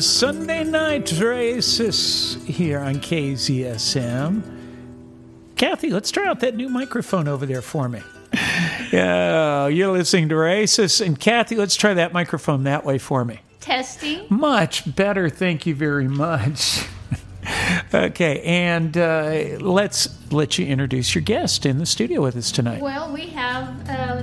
It is Sunday night Raices here on KZSM. Cathy, let's try out that new microphone over there for me. Yeah, you're listening to Raices. And Cathy, let's try that microphone that way for me. Testing. Much better. Thank you very much. okay, and uh, let's let you introduce your guest in the studio with us tonight. Well, we have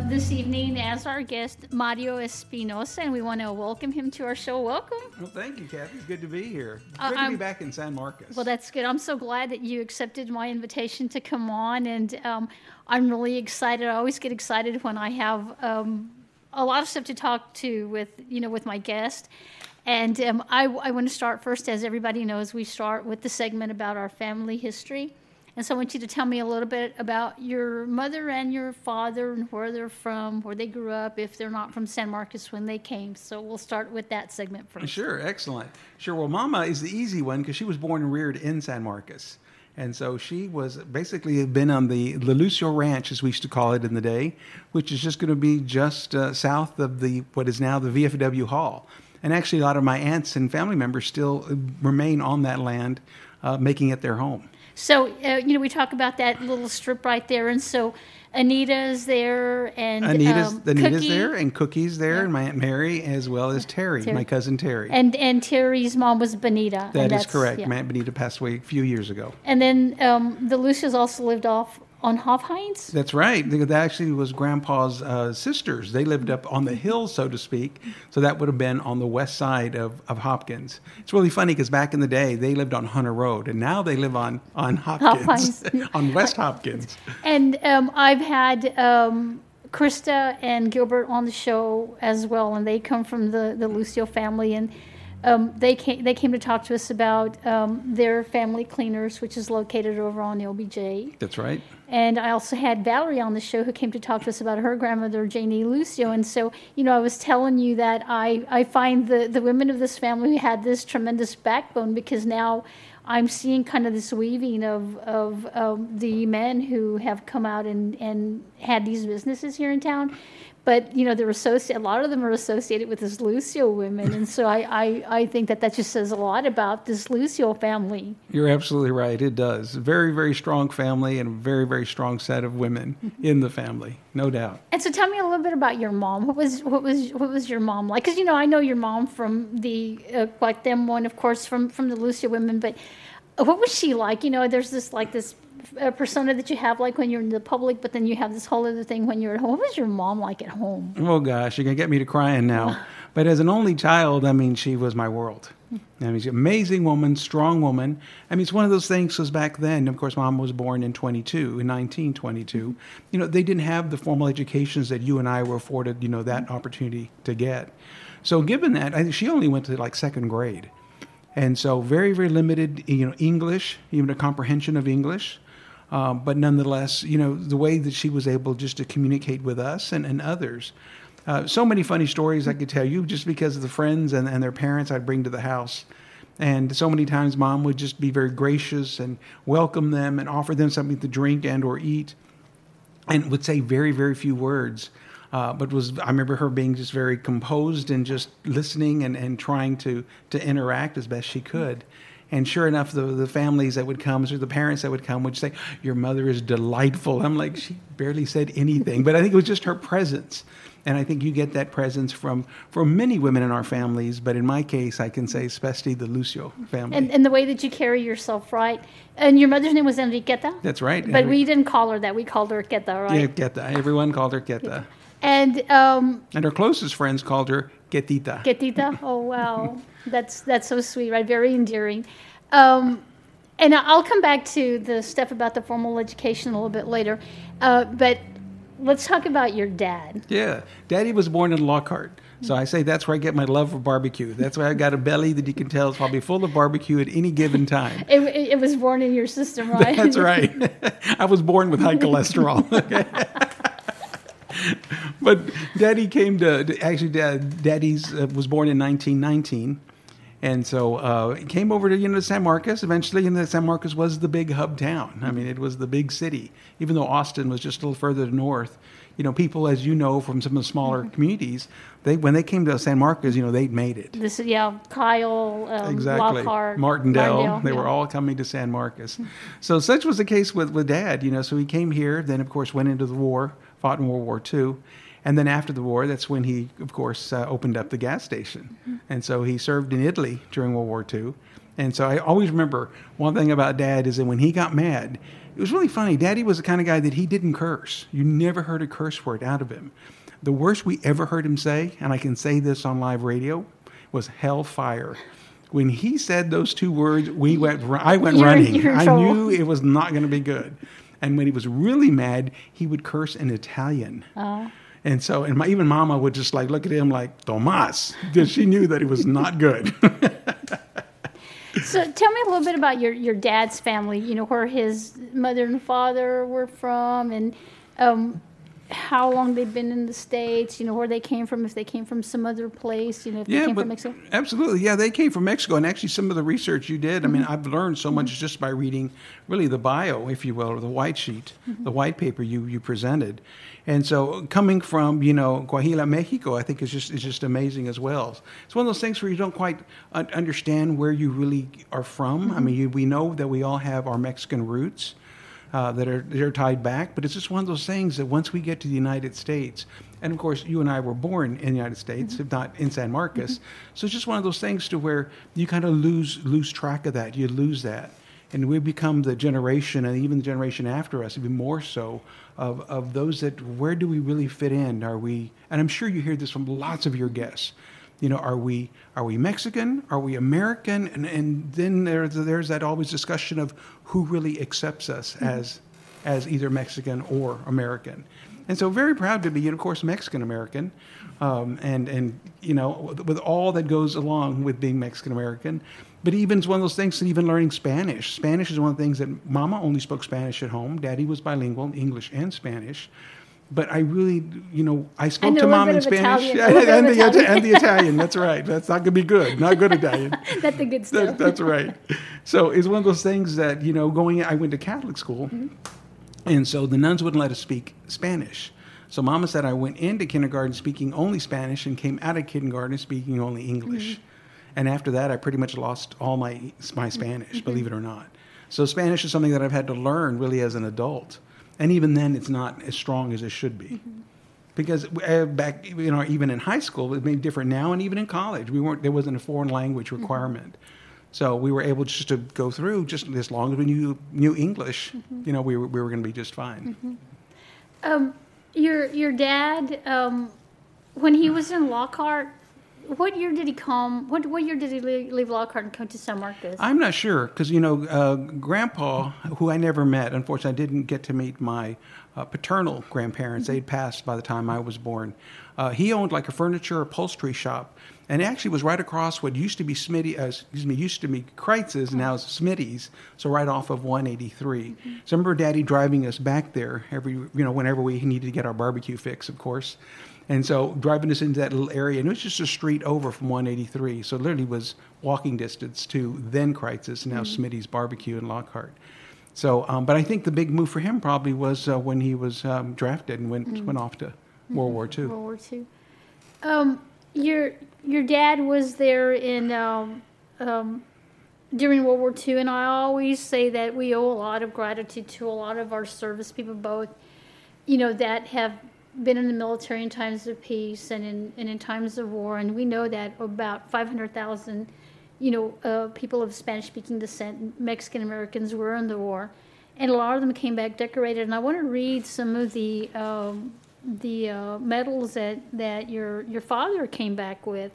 this evening as our guest Mario Espinoza, and we want to welcome him to our show. Welcome. Well, thank you, Cathy. It's good to be here. Uh, Good to be back in San Marcos. Well, that's good. I'm so glad that you accepted my invitation to come on, and um, I'm really excited. I always get excited when I have um, a lot of stuff to talk to with you know with my guest. And um, I, I want to start first, as everybody knows, we start with the segment about our family history. And so I want you to tell me a little bit about your mother and your father and where they're from, where they grew up, if they're not from San Marcos when they came. So we'll start with that segment first. Sure, excellent. Sure. Well, Mama is the easy one because she was born and reared in San Marcos. And so she was basically been on the La Lucio Ranch, as we used to call it in the day, which is just going to be just uh, south of the what is now the VFW Hall. And actually, a lot of my aunts and family members still uh, remain on that land, uh, making it their home. So, uh, you know, we talk about that little strip right there. And so Anita's there and Anita's, um, Anita's Cookie, there, and Cookie's there, Yeah. and my Aunt Mary, as well as Terry, Terry. my cousin Terry. And, and Terry's mom was Benita. That and is correct. yeah. My Aunt Benita passed away a few years ago. And then um, the Lucios also lived off on Hofheinz. That's right. That actually was Grandpa's uh, sisters. They lived up on the hill, so to speak. So that would have been on the west side of, of Hopkins. It's really funny because back in the day, they lived on Hunter Road, and now they live on, on Hopkins, Hopkins. on West Hopkins. And um, I've had um, Krista and Gilbert on the show as well, and they come from the, the Lucio family. And um, they, came, they came to talk to us about um, their family cleaners, which is located over on LBJ. That's right. And I also had Valerie on the show who came to talk to us about her grandmother, Janie Lucio. And so, you know, I was telling you that I, I find the, the women of this family who had this tremendous backbone because now I'm seeing kind of this weaving of, of um, the men who have come out and, and had these businesses here in town. But, you know, they're associated, a lot of them are associated with this Lucio women. And so I, I, I think that that just says a lot about this Lucio family. You're absolutely right. It does. Very, very strong family and a very, very strong set of women in the family, no doubt. And so, tell me a little bit about your mom. What was what was what was your mom like? Because you know, I know your mom from the uh, like them one, of course, from from the Lucio women. But what was she like? You know, there's this like this uh, persona that you have like when you're in the public, but then you have this whole other thing when you're at home. What was your mom like at home? Oh gosh, you're gonna get me to crying now. But as an only child, I mean, she was my world. I mean, she's an amazing woman, strong woman. I mean, it's one of those things. Because back then, of course, mom was born in 22, in 1922. You know, they didn't have the formal educations that you and I were afforded. You know, that opportunity to get. So, given that, I think she only went to like second grade, and so very, very limited. You know, English, even a comprehension of English. Um, but nonetheless, you know, the way that she was able just to communicate with us and, and others. Uh, so many funny stories I could tell you just because of the friends and, and their parents I'd bring to the house. And so many times mom would just be very gracious and welcome them and offer them something to drink and or eat and would say very, very few words. Uh, but was I remember her being just very composed and just listening and, and trying to, to interact as best she could. And sure enough, the, the families that would come, or the parents that would come, would say, Your mother is delightful. I'm like, She barely said anything. But I think it was just her presence. And I think you get that presence from, from many women in our families. But in my case, I can say, especially the Lucio family. And and the way that you carry yourself, right? And your mother's name was Enriqueta. That's right. But Enri- we didn't call her that. We called her Queta, right? yeah, Queta. Everyone called her Queta. And um, And her closest friends called her Quetita. Quetita. Oh wow, that's that's so sweet, right? Very endearing. Um, and I'll come back to the stuff about the formal education a little bit later, uh, but let's talk about your dad. Yeah, Daddy was born in Lockhart, so I say that's where I get my love for barbecue. That's why I've got a belly that you can tell is probably full of barbecue at any given time. It, it, was born in your system, right? That's right. I was born with high cholesterol. Okay. but Daddy came to, actually Dad, Daddy's uh, was born in 1919, And so uh, he came over to you know San Marcos eventually, and San Marcos was the big hub town. I mean, it was the big city, even though Austin was just a little further north. You know, people, as you know from some of the smaller Mm-hmm. communities, they when they came to San Marcos, you know, they'd made it. This is yeah, Kyle, um, Exactly. Lockhart, Martindale. They were all coming to San Marcos. So such was the case with, with Dad, you know. So he came here, then of course went into the war, fought in World War II. And then after the war, that's when he, of course, uh, opened up the gas station. And so he served in Italy during World War II. And so I always remember one thing about Dad is that when he got mad, it was really funny. Daddy was the kind of guy that he didn't curse. You never heard a curse word out of him. The worst we ever heard him say, and I can say this on live radio, was hellfire. When he said those two words, we went. I went You're- running. you're I knew it was not going to be good. And when he was really mad, he would curse in Italian. Oh. And so, and my, even Mama would just like look at him like Tomas, she knew that it was not good. So tell me a little bit about your, your dad's family, you know, where his mother and father were from and um, how long they've been in the States, you know, where they came from, if they came from some other place, you know, if they came from Mexico. absolutely, yeah, they came from Mexico, and actually, some of the research you did, I mean, mm-hmm. I've learned so much mm-hmm. just by reading, really, the bio, if you will, or the white sheet, mm-hmm. the white paper you you presented, and so coming from you know Coahuila, Mexico, I think is just is just amazing as well. It's one of those things where you don't quite understand where you really are from. I mean, you, we know that we all have our Mexican roots uh, that are that are tied back. But it's just one of those things that once we get to the United States, and of course you and I were born in the United States, if not in San Marcos, so it's just one of those things to where you kind of lose lose track of that. You lose that, and we become the generation, and even the generation after us, even more so. Of, of those that where do we really fit in? Are we? And I'm sure you hear this from lots of your guests you know, are we are we Mexican? Are we American? And and then there's there's that always discussion of who really accepts us as as either Mexican or American. And so very proud to be, of course, Mexican American, um, and and you know with, all that goes along with being Mexican American. But even it's one of those things. That even learning Spanish. Spanish is one of the things that Mama only spoke Spanish at home. Daddy was bilingual, in English and Spanish. But I really, you know, I spoke And to mom in Spanish a bit and, the, Italian. and the Italian. That's right. That's not going to be good. Not good Italian. That's the good stuff. That, that's right. So it's one of those things that you know, going. I went to Catholic school, Mm-hmm. and so the nuns wouldn't let us speak Spanish. So Mama said I went into kindergarten speaking only Spanish and came out of kindergarten speaking only English. Mm-hmm. And after that, I pretty much lost all my my Spanish, Mm-hmm. believe it or not. So Spanish is something that I've had to learn really as an adult, and even then, it's not as strong as it should be. Mm-hmm. because uh, back you know even in high school it may be different. Now and even in college we weren't there wasn't a foreign language requirement. So we were able just to go through just as long as we knew knew english you know we were, we were going to be just fine. Um, your your dad, um, when he was in Lockhart, what year did he come? What what year did he leave, leave Lockhart and come to San Marcos? i'm not sure because you know uh, grandpa who i never met unfortunately i didn't get to meet my uh, paternal grandparents they'd passed by the time i was born uh, he owned like a furniture upholstery shop and it actually was right across what used to be Smitty, uh, excuse me, used to be Kreuz's, now it's Smitty's, so right off of 183. So I remember Daddy driving us back there every, you know, whenever we needed to get our barbecue fix, of course. And so driving us into that little area, and it was just a street over from 183. So it literally was walking distance to then Kreuz's, now Smitty's Barbecue in Lockhart. So, um, but I think the big move for him probably was uh, when he was um, drafted and went, went off to World War II. World War II. Um, your your dad was there in um, um, during World War II, and I always say that we owe a lot of gratitude to a lot of our service people, both you know that have been in the military in times of peace and in and in times of war, and we know that about five hundred thousand you know uh, people of Spanish speaking descent, Mexican Americans, were in the war. And a lot of them came back decorated, and I want to read some of the um, the uh, medals that, that your your father came back with.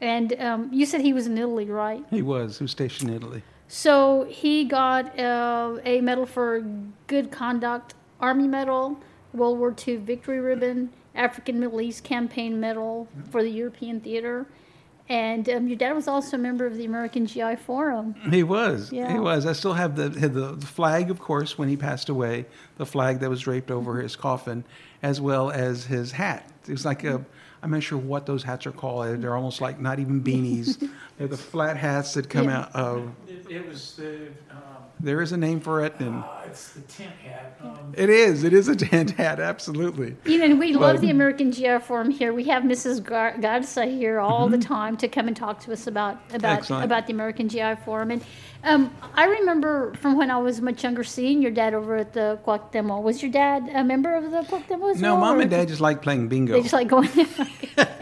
And um, you said he was in Italy, right? He was, he was stationed in Italy. So he got uh, a medal for good conduct, Army Medal, World War II Victory Ribbon, African Middle East Campaign Medal for the European Theater. And um, your dad was also a member of the American GI Forum. He was. Yeah. He was. I still have the, the the flag, of course, when he passed away, the flag that was draped over his coffin, as well as his hat. It was like a, I'm not sure what those hats are called. They're almost like not even beanies. They're the flat hats that come Yeah. out of. It, it was the, um, There is a name for it, and uh, it's the tent hat. Um, it is. It is a tent hat, absolutely. You know, and we love But- the American GI Forum here. We have Mrs. Gar- Garza here all the time to come and talk to us about about Mm-hmm. Excellent. about the American GI Forum. And um, I remember from when I was much younger seeing your dad over at the Cuauhtemoc. Was your dad a member of the Cuauhtemoc? as No, well, mom and dad just like playing bingo. They just like going.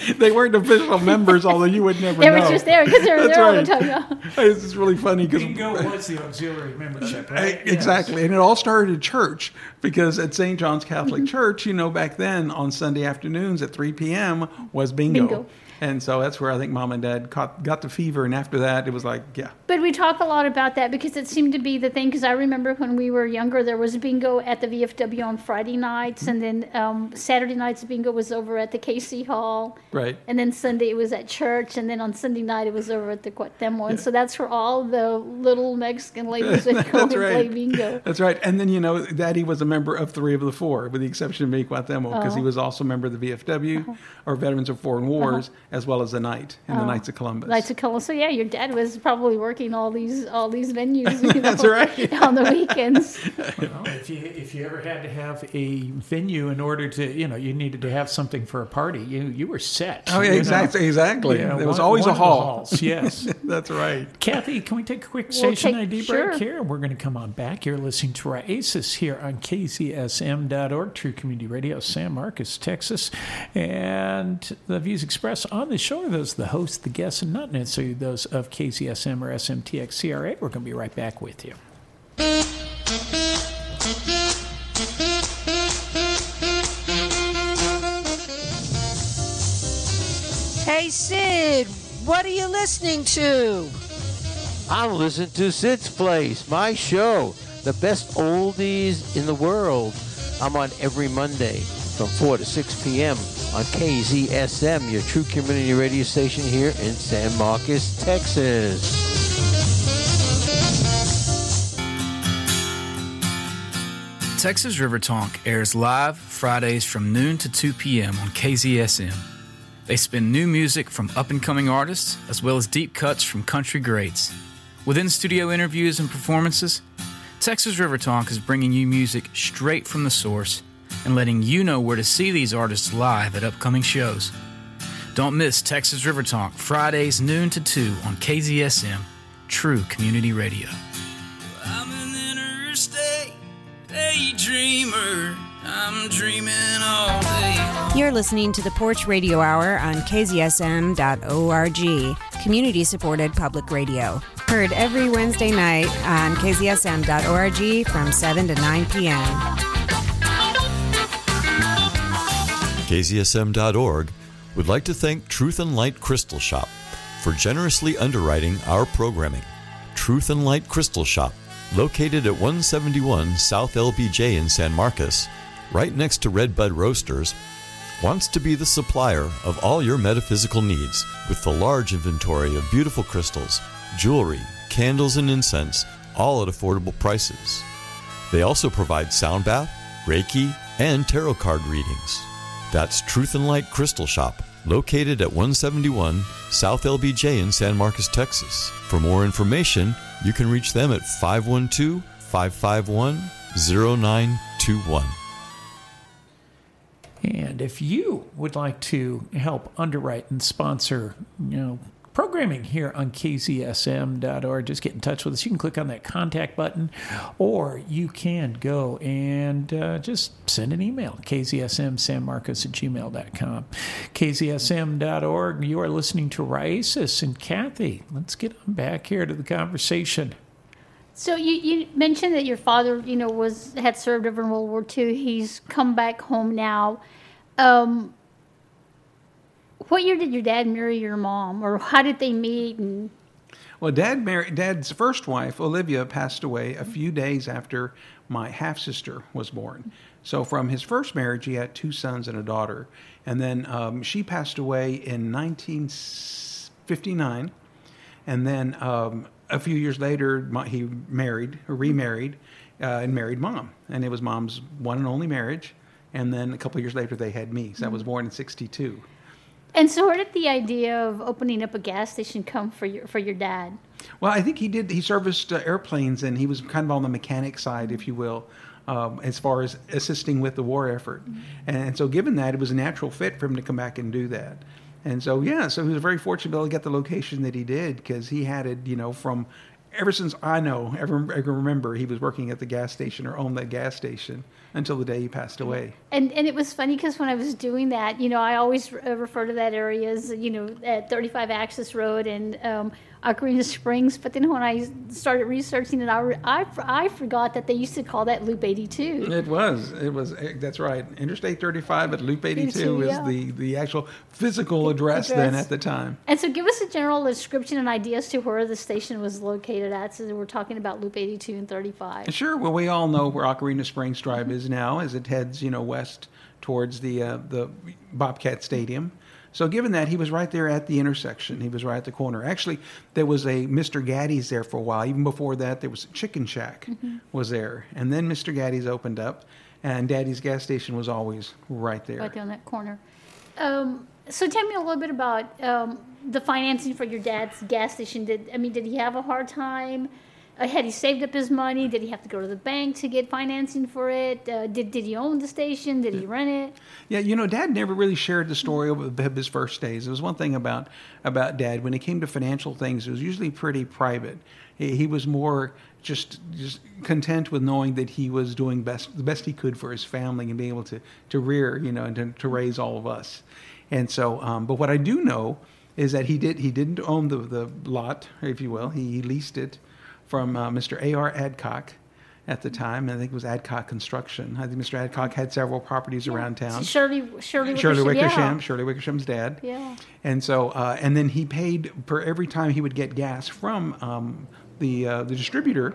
they weren't official members, although you would never they know. were just there because they were That's there all right. the time. yeah. It's just really funny because Bingo was the auxiliary membership, right? Yes. Exactly. And it all started at church because at St. John's Catholic mm-hmm. Church, you know, back then on Sunday afternoons at 3 p.m. was bingo. Bingo. And so that's where I think mom and dad caught, got the fever. And after that, it was like, yeah. But we talk a lot about that because it seemed to be the thing. Because I remember when we were younger, there was bingo at the VFW on Friday nights, and then um, Saturday nights bingo was over at the KC Hall, Right. and then Sunday it was at church, and then on Sunday night it was over at the Cuauhtemoc. And so that's where all the little Mexican ladies would go and That's play right. bingo. That's right. And then, you know, Daddy was a member of three of the four, with the exception of me, Cuauhtemoc, because he Oh. was also a member of the VFW, Uh-huh. or Veterans of Foreign Wars, as well as the Knight in the oh. Knights of Columbus. Oh. Knights of Columbus. So yeah, your dad was probably working all these all these venues. You know, That's right. on the weekends. Well, if you if you ever had to have a venue in order to, you know, you needed to have something for a party, you you were set. Oh, yeah, you know. exactly. Exactly. You know, there was one- always one a hall. halls, yes. That's right. Cathy, can we take a quick We'll station take- ID sure. break here? We're going to come on back. You're listening to Raices here on KZSM.org, True Community Radio, San Marcos, Texas. And the views expressed on the show are those the host, the guests, and not necessarily those of KZSM or SMTX CRA. We're going to be right back with you. Hey, Sid, what are you listening to? I'm listening to Sid's Place, my show, the best oldies in the world. I'm on every Monday from 4 to 6 p.m. on KZSM, your true community radio station here in San Marcos, Texas. Texas River Tonk airs live Fridays from noon to 2 p.m. on KZSM. They spin new music from up and coming artists as well as deep cuts from country greats. Within studio interviews and performances, Texas River Tonk is bringing you music straight from the source and letting you know where to see these artists live at upcoming shows. Don't miss Texas River Tonk Fridays noon to 2 on KZSM, True Community Radio. I'm an interstate daydreamer. I'm dreaming all day. You're listening to the Porch Radio Hour on KZSM.org, community supported public radio. Heard every Wednesday night on KZSM.org from 7 to 9 p.m. KZSM.org would like to thank Truth and Light Crystal Shop for generously underwriting our programming. Truth and Light Crystal Shop, located at 171 South LBJ in San Marcos, right next to Red Bud Roasters, wants to be the supplier of all your metaphysical needs with the large inventory of beautiful crystals, jewelry, candles, and incense, all at affordable prices. They also provide sound bath, Reiki, and tarot card readings. That's Truth and Light Crystal Shop, located at 171 South LBJ in San Marcos, Texas. For more information, you can reach them at 512 551 0921. And if you would like to help underwrite and sponsor, you know, programming here on kzsm.org, just get in touch with us. You can click on that contact button, or you can go and uh, just send an email, kzsmsanmarcos at gmail.com. kzsm.org. You are listening to Raices and Cathy. Let's get back here to the conversation. So you, you mentioned that your father, you know, was had served over in World War II. He's come back home now. Um, what year did your dad marry your mom, or how did they meet? And Well, Dad married Dad's first wife, Olivia, passed away a few days after my half sister was born. So from his first marriage, he had two sons and a daughter, and then um, she passed away in 1959, and then um, a few years later, my, he married, remarried, uh, and married mom, and it was mom's one and only marriage. and then a couple of years later they had me. So I Mm-hmm. was born in '62. And so, where did the idea of opening up a gas station come for your for your dad? Well, I think he did. He serviced uh, airplanes, and he was kind of on the mechanic side, if you will, um, as far as assisting with the war effort. And so, given that, it was a natural fit for him to come back and do that. And so, yeah, so he was very fortunate to be able to get the location that he did because he had it, you know, from ever since I know, ever, I can remember, he was working at the gas station or owned that gas station until the day he passed away. And and it was funny because when I was doing that, you know, I always uh, refer to that area as you know at 35 Access Road and um, Aquarena Springs. But then when I started researching it, I, I, I forgot that they used to call that Loop 82. It was. It was. eh, That's right. Interstate 35 at Loop 82 82, is yeah. the, the actual physical address, then at the time. And so, give us a general description and idea as to where the station was located at. So we're talking about Loop 82 and 35. Sure. Well, we all know where Aquarena Springs Drive is now, as it heads, you know, west towards the uh, the Bobcat Stadium. So, given that, he was right there at the intersection. He was right at the corner. Actually, there was a Mr. Gatti's there for a while. Even before that, there was a Chicken Shack was there, and then Mr. Gatti's opened up, and Daddy's gas station was always right there. right there on that corner. Um, so tell me a little bit about um, the financing for your dad's gas station. Did I mean, did he have a hard time? Uh, had he saved up his money? Did he have to go to the bank to get financing for it? Uh, did Did he own the station? Did he rent it? Yeah, you know, Dad never really shared the story of his first days. It was one thing about about Dad when it came to financial things. It was usually pretty private. He, he was more just just content with knowing that he was doing best the best he could for his family and being able to to rear, you know, and to, to raise all of us. And so, um, but what I do know is that he did he didn't own the the lot, if you will. He leased it from uh, Mr. A.R. Adcock at the time. And I think it was Adcock Construction. I think Mr. Adcock had several properties around town. Shirley Shirley Shirley Wickersham, Wickersham, Yeah. Shirley Wickersham's dad. Yeah. And so, uh, and then he paid for every time he would get gas from um, the uh, the distributor,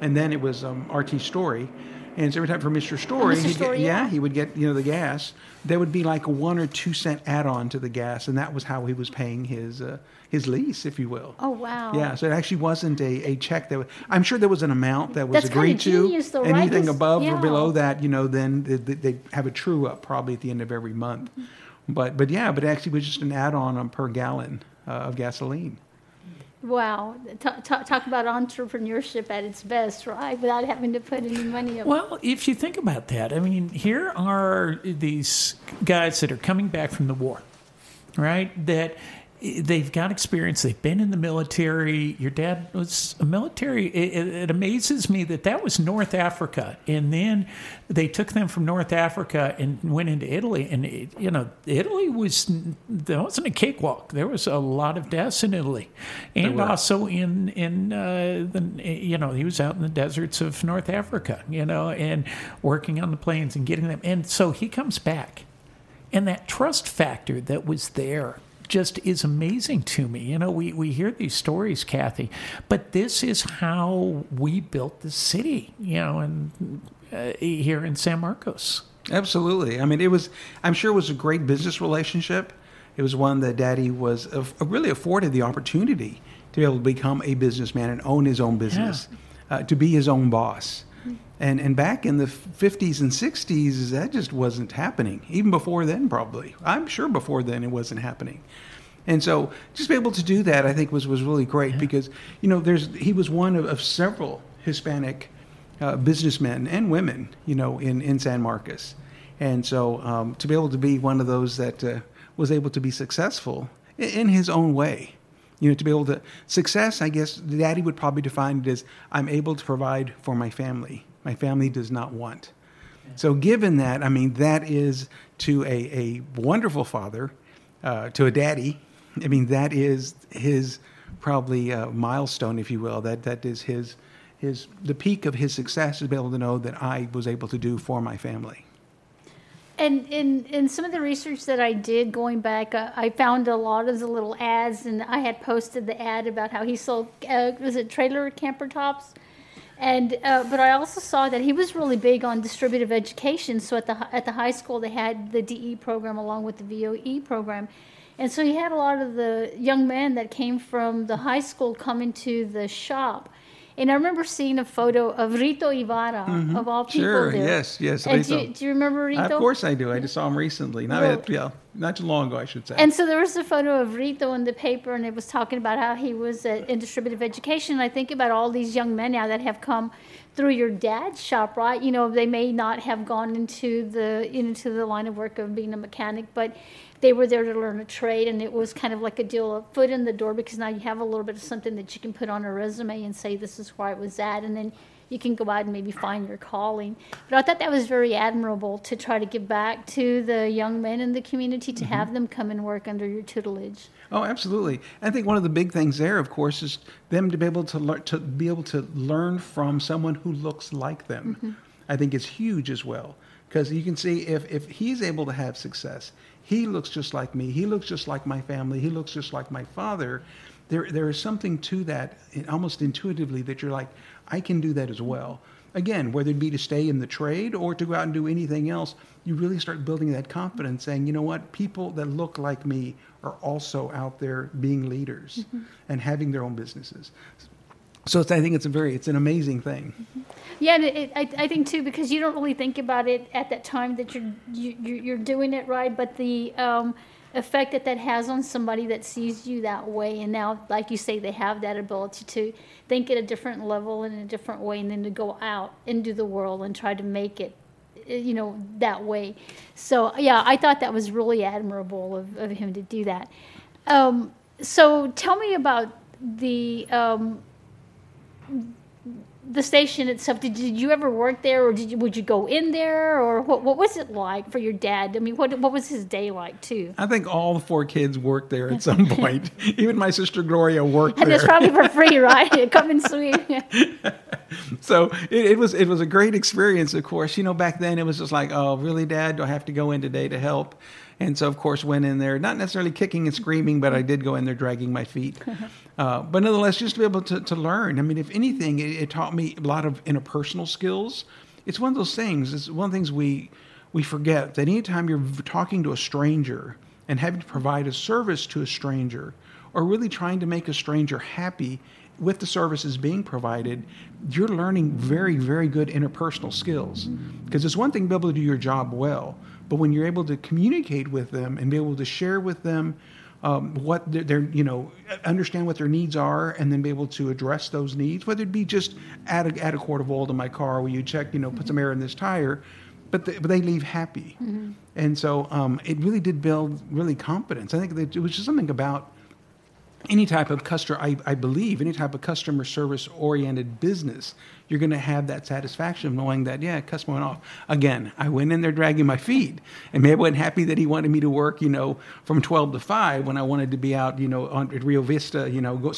and then it was um, RT Story. And so every time for Mr. Story, Mr. he'd Story, get, yeah. he would get you know the gas. There would be like a one or two cent add-on to the gas, and that was how he was paying his uh, his lease, if you will. Oh wow. Yeah, so it actually wasn't a, a check that was, I'm sure there was an amount that was That's kinda agreed to. genius though, right? Anything 'Cause- above or below that, you know, then they, they they have a true up probably at the end of every month. But but yeah, but it actually was just an add-on on per gallon uh, of gasoline. Wow. Talk, talk, talk about entrepreneurship at its best, right? Without having to put any money up. Well, if you think about that, I mean, here are these guys that are coming back from the war, right? That they've got experience. They've been in the military. Your dad was a military. It, it, it amazes me that that was North Africa, and then they took them from North Africa and went into Italy. And it, you know, Italy was there wasn't a cakewalk. There was a lot of deaths in Italy, and also in in uh, the you know he was out in the deserts of North Africa, you know, and working on the planes and getting them. And so he comes back, and that trust factor that was there just is amazing to me. You know, we, we hear these stories, Cathy, but this is how we built the city, you know, and uh, here in San Marcos. Absolutely. I mean, it was. I'm sure it was a great business relationship. It was one that Daddy was uh, really afforded the opportunity to be able to become a businessman and own his own business, uh, to be his own boss. And and back in the 50s and 60s, that just wasn't happening. Even before then, probably. I'm sure before then it wasn't happening. And so, just be able to do that, I think, was was really great because you know, there's he was one of, of several Hispanic uh, businessmen and women, you know, in, in San Marcos. And so um, to be able to be one of those that uh, was able to be successful in, in his own way, you know, to be able to, success, I guess, daddy would probably define it as I'm able to provide for my family. My family does not want. So, given that, I mean, that is to a, a wonderful father, uh, to a daddy, I mean, that is his probably uh, milestone, if you will. That that is his his the peak of his success is be able to know that I was able to do for my family. And in, in some of the research that I did going back, uh, I found a lot of the little ads, and I had posted the ad about how he sold, uh, was it trailer camper tops? And uh, but I also saw that he was really big on distributive education. So at the at the high school, they had the DE program along with the VOE program, and so he had a lot of the young men that came from the high school come into the shop. And I remember seeing a photo of Rito Ibarra, of all people. Mm-hmm. Sure, there. yes, yes, And do, you, do you remember Rito? Of course I do. I just saw him recently. Not, Well- yeah, not too long ago, I should say. And so there was a photo of Rito in the paper, and it was talking about how he was at, in distributive education. And I think about all these young men now that have come through your dad's shop, right? You know, they may not have gone into the into the line of work of being a mechanic, but they were there to learn a trade, and it was kind of like a deal of foot in the door because now you have a little bit of something that you can put on a resume and say this is where I was at, and then you can go out and maybe find your calling. But I thought that was very admirable to try to give back to the young men in the community to have mm-hmm. them come and work under your tutelage. Oh, absolutely. I think one of the big things there, of course, is them to be able to learn to be able to learn from someone who looks like them. Mm-hmm. I think is huge as well because you can see if if he's able to have success, he looks just like me. He looks just like my family. He looks just like my father. There there is something to that, eh, almost intuitively, that you're like, I can do that as well. Again, whether it be to stay in the trade or to go out and do anything else, you really start building that confidence, saying, you know what, people that look like me are also out there being leaders mm-hmm. and having their own businesses. So it's, I think it's a very, it's an amazing thing. Mm-hmm. Yeah, and it, I, I think too because you don't really think about it at that time that you're you, you- you're doing it right, but the um, effect that that has on somebody that sees you that way, and now, like you say, they have that ability to think at a different level and in a different way, and then to go out into the world and try to make it, eh, you know, that way. So yeah, I thought that was really admirable of, of him to do that. Um, so tell me about the. Um, the station itself did, did you ever work there or did you would you go in there or what, what was it like for your dad i mean what what was his day like too I think all the four kids worked there at some point. Even my sister Gloria worked there. and there. it's probably for free right come and sweet so it, it was it was a great experience. Of course, you know back then it was just like, oh, really, Dad? Do I have to go in today to help? And so, of course, went in there, not necessarily kicking and screaming, but I did go in there dragging my feet. Uh, but nonetheless, just to be able to, to learn. I mean, if anything, it, it taught me a lot of interpersonal skills. It's one of those things. It's one of the things we we forget that anytime you're talking to a stranger and having to provide a service to a stranger, or really trying to make a stranger happy with the services being provided, you're learning very, very good interpersonal skills. Because it's one thing to be able to do your job well, but when you're able to communicate with them and be able to share with them um, what their, their, you know, understand what their needs are, and then be able to address those needs, whether it be just add a, add a quart of oil to my car, where you check, you know, put some air in this tire, but they, but they leave happy. And so um, it really did build really confidence. I think that it was just something about any type of customer, I, I believe, any type of customer service oriented business, you're going to have that satisfaction of knowing that, yeah, customer went off. Again, I went in there dragging my feet, and maybe I wasn't happy that he wanted me to work, you know, from 12 to 5 when I wanted to be out, you know, on, at Rio Vista, you know, go,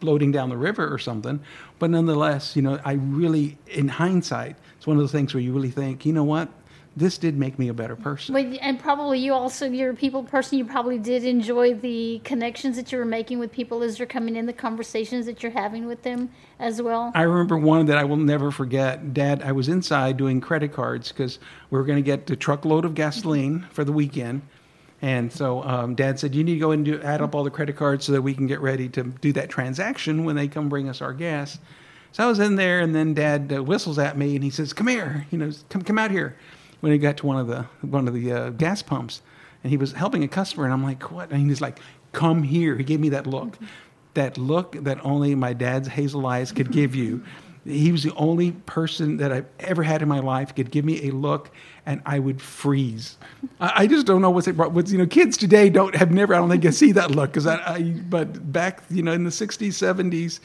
floating down the river or something. But nonetheless, you know, I really, in hindsight, it's one of those things where you really think, you know what, this did make me a better person. But, and probably you also you're a people person you probably did enjoy the connections that you were making with people as you're coming in the conversations that you're having with them as well I remember one that I will never forget. Dad, I was inside doing credit cards because we were going to get the truckload of gasoline for the weekend. And so um, Dad said, You need to go and do, add up all the credit cards so that we can get ready to do that transaction when they come bring us our gas. So I was in there, and then Dad uh, whistles at me and he says, Come here, you know, come, come out here. When he got to one of the, one of the uh, gas pumps, and he was helping a customer, and I'm like, What? And he's like, Come here. He gave me that look that look that only my dad's hazel eyes could give you. He was the only person that I've ever had in my life could give me a look, and I would freeze. I, I just don't know what's it. What's you know, kids today don't have never. I don't think can see that look because I, I. But back you know in the '60s, '70s,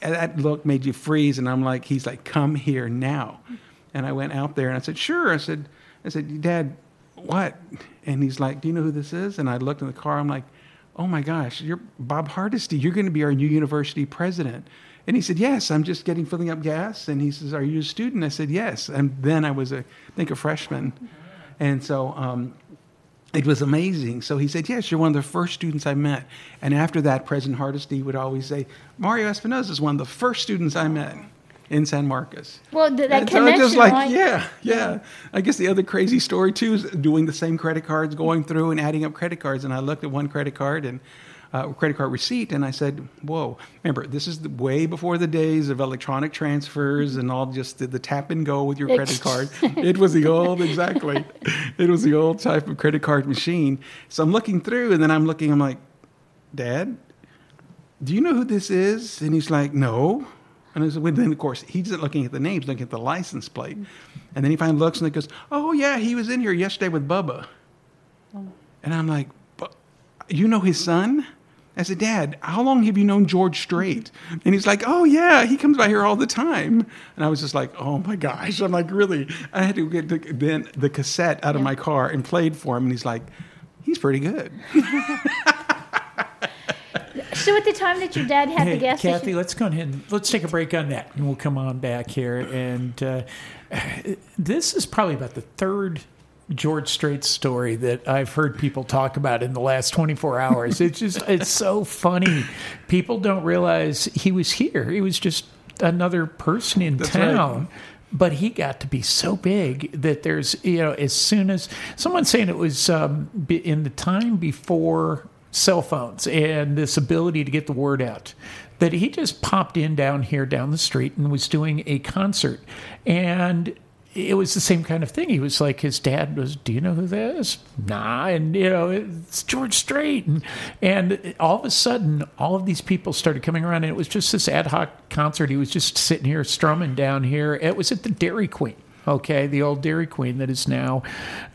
that look made you freeze, and I'm like, he's like, come here now, and I went out there and I said, sure. I said, I said, Dad, what? And he's like, do you know who this is? And I looked in the car. I'm like oh my gosh, you're Bob Hardesty. You're going to be our new university president. And he said, yes, I'm just getting filling up gas. And he says, are you a student? I said, yes. And then I was, a, I think, a freshman. And so um, it was amazing. So he said, yes, you're one of the first students I met. And after that, President Hardesty would always say, Mario Espinoza is one of the first students I met in San Marcos. well th- that And so connection it's just like, right? yeah, yeah. I guess the other crazy story too is doing the same credit cards, going through and adding up credit cards. And I looked at one credit card and uh, credit card receipt, and I said, "Whoa! Remember, this is the, way before the days of electronic transfers and all just the, the tap and go with your credit card. it was the old exactly. It was the old type of credit card machine. So I'm looking through, and then I'm looking. I'm like, Dad, do you know who this is? And he's like, No. And then of course he's not looking at the names, looking at the license plate, and then he finally looks and he goes, "Oh yeah, he was in here yesterday with Bubba." Oh. And I'm like, "But you know his son?" I said, Dad, how long have you known George Strait? And he's like, Oh, yeah, he comes by here all the time. And I was just like, Oh my gosh. I'm like, Really? I had to get the, then the cassette out of my car and played for him. And he's like, He's pretty good. So at the time that your dad had Hey, the gas Cathy, station, let's go ahead and let's take a break on that, and we'll come on back here. And uh, this is probably about the third George Strait story that I've heard people talk about in the last 24 hours. It's just it's so funny. People don't realize he was here. He was just another person in That's right. town. But he got to be so big that there's, you know, as soon as someone's saying it was um, in the time before cell phones and this ability to get the word out, that he just popped in down here down the street and was doing a concert. And it was the same kind of thing. He was like, his dad was, "Do you know who that is?" Nah, and you know, it's George Strait, and and all of a sudden, all of these people started coming around, and it was just this ad hoc concert. He was just sitting here strumming down here. It was at the Dairy Queen. Okay, the old Dairy Queen that is now,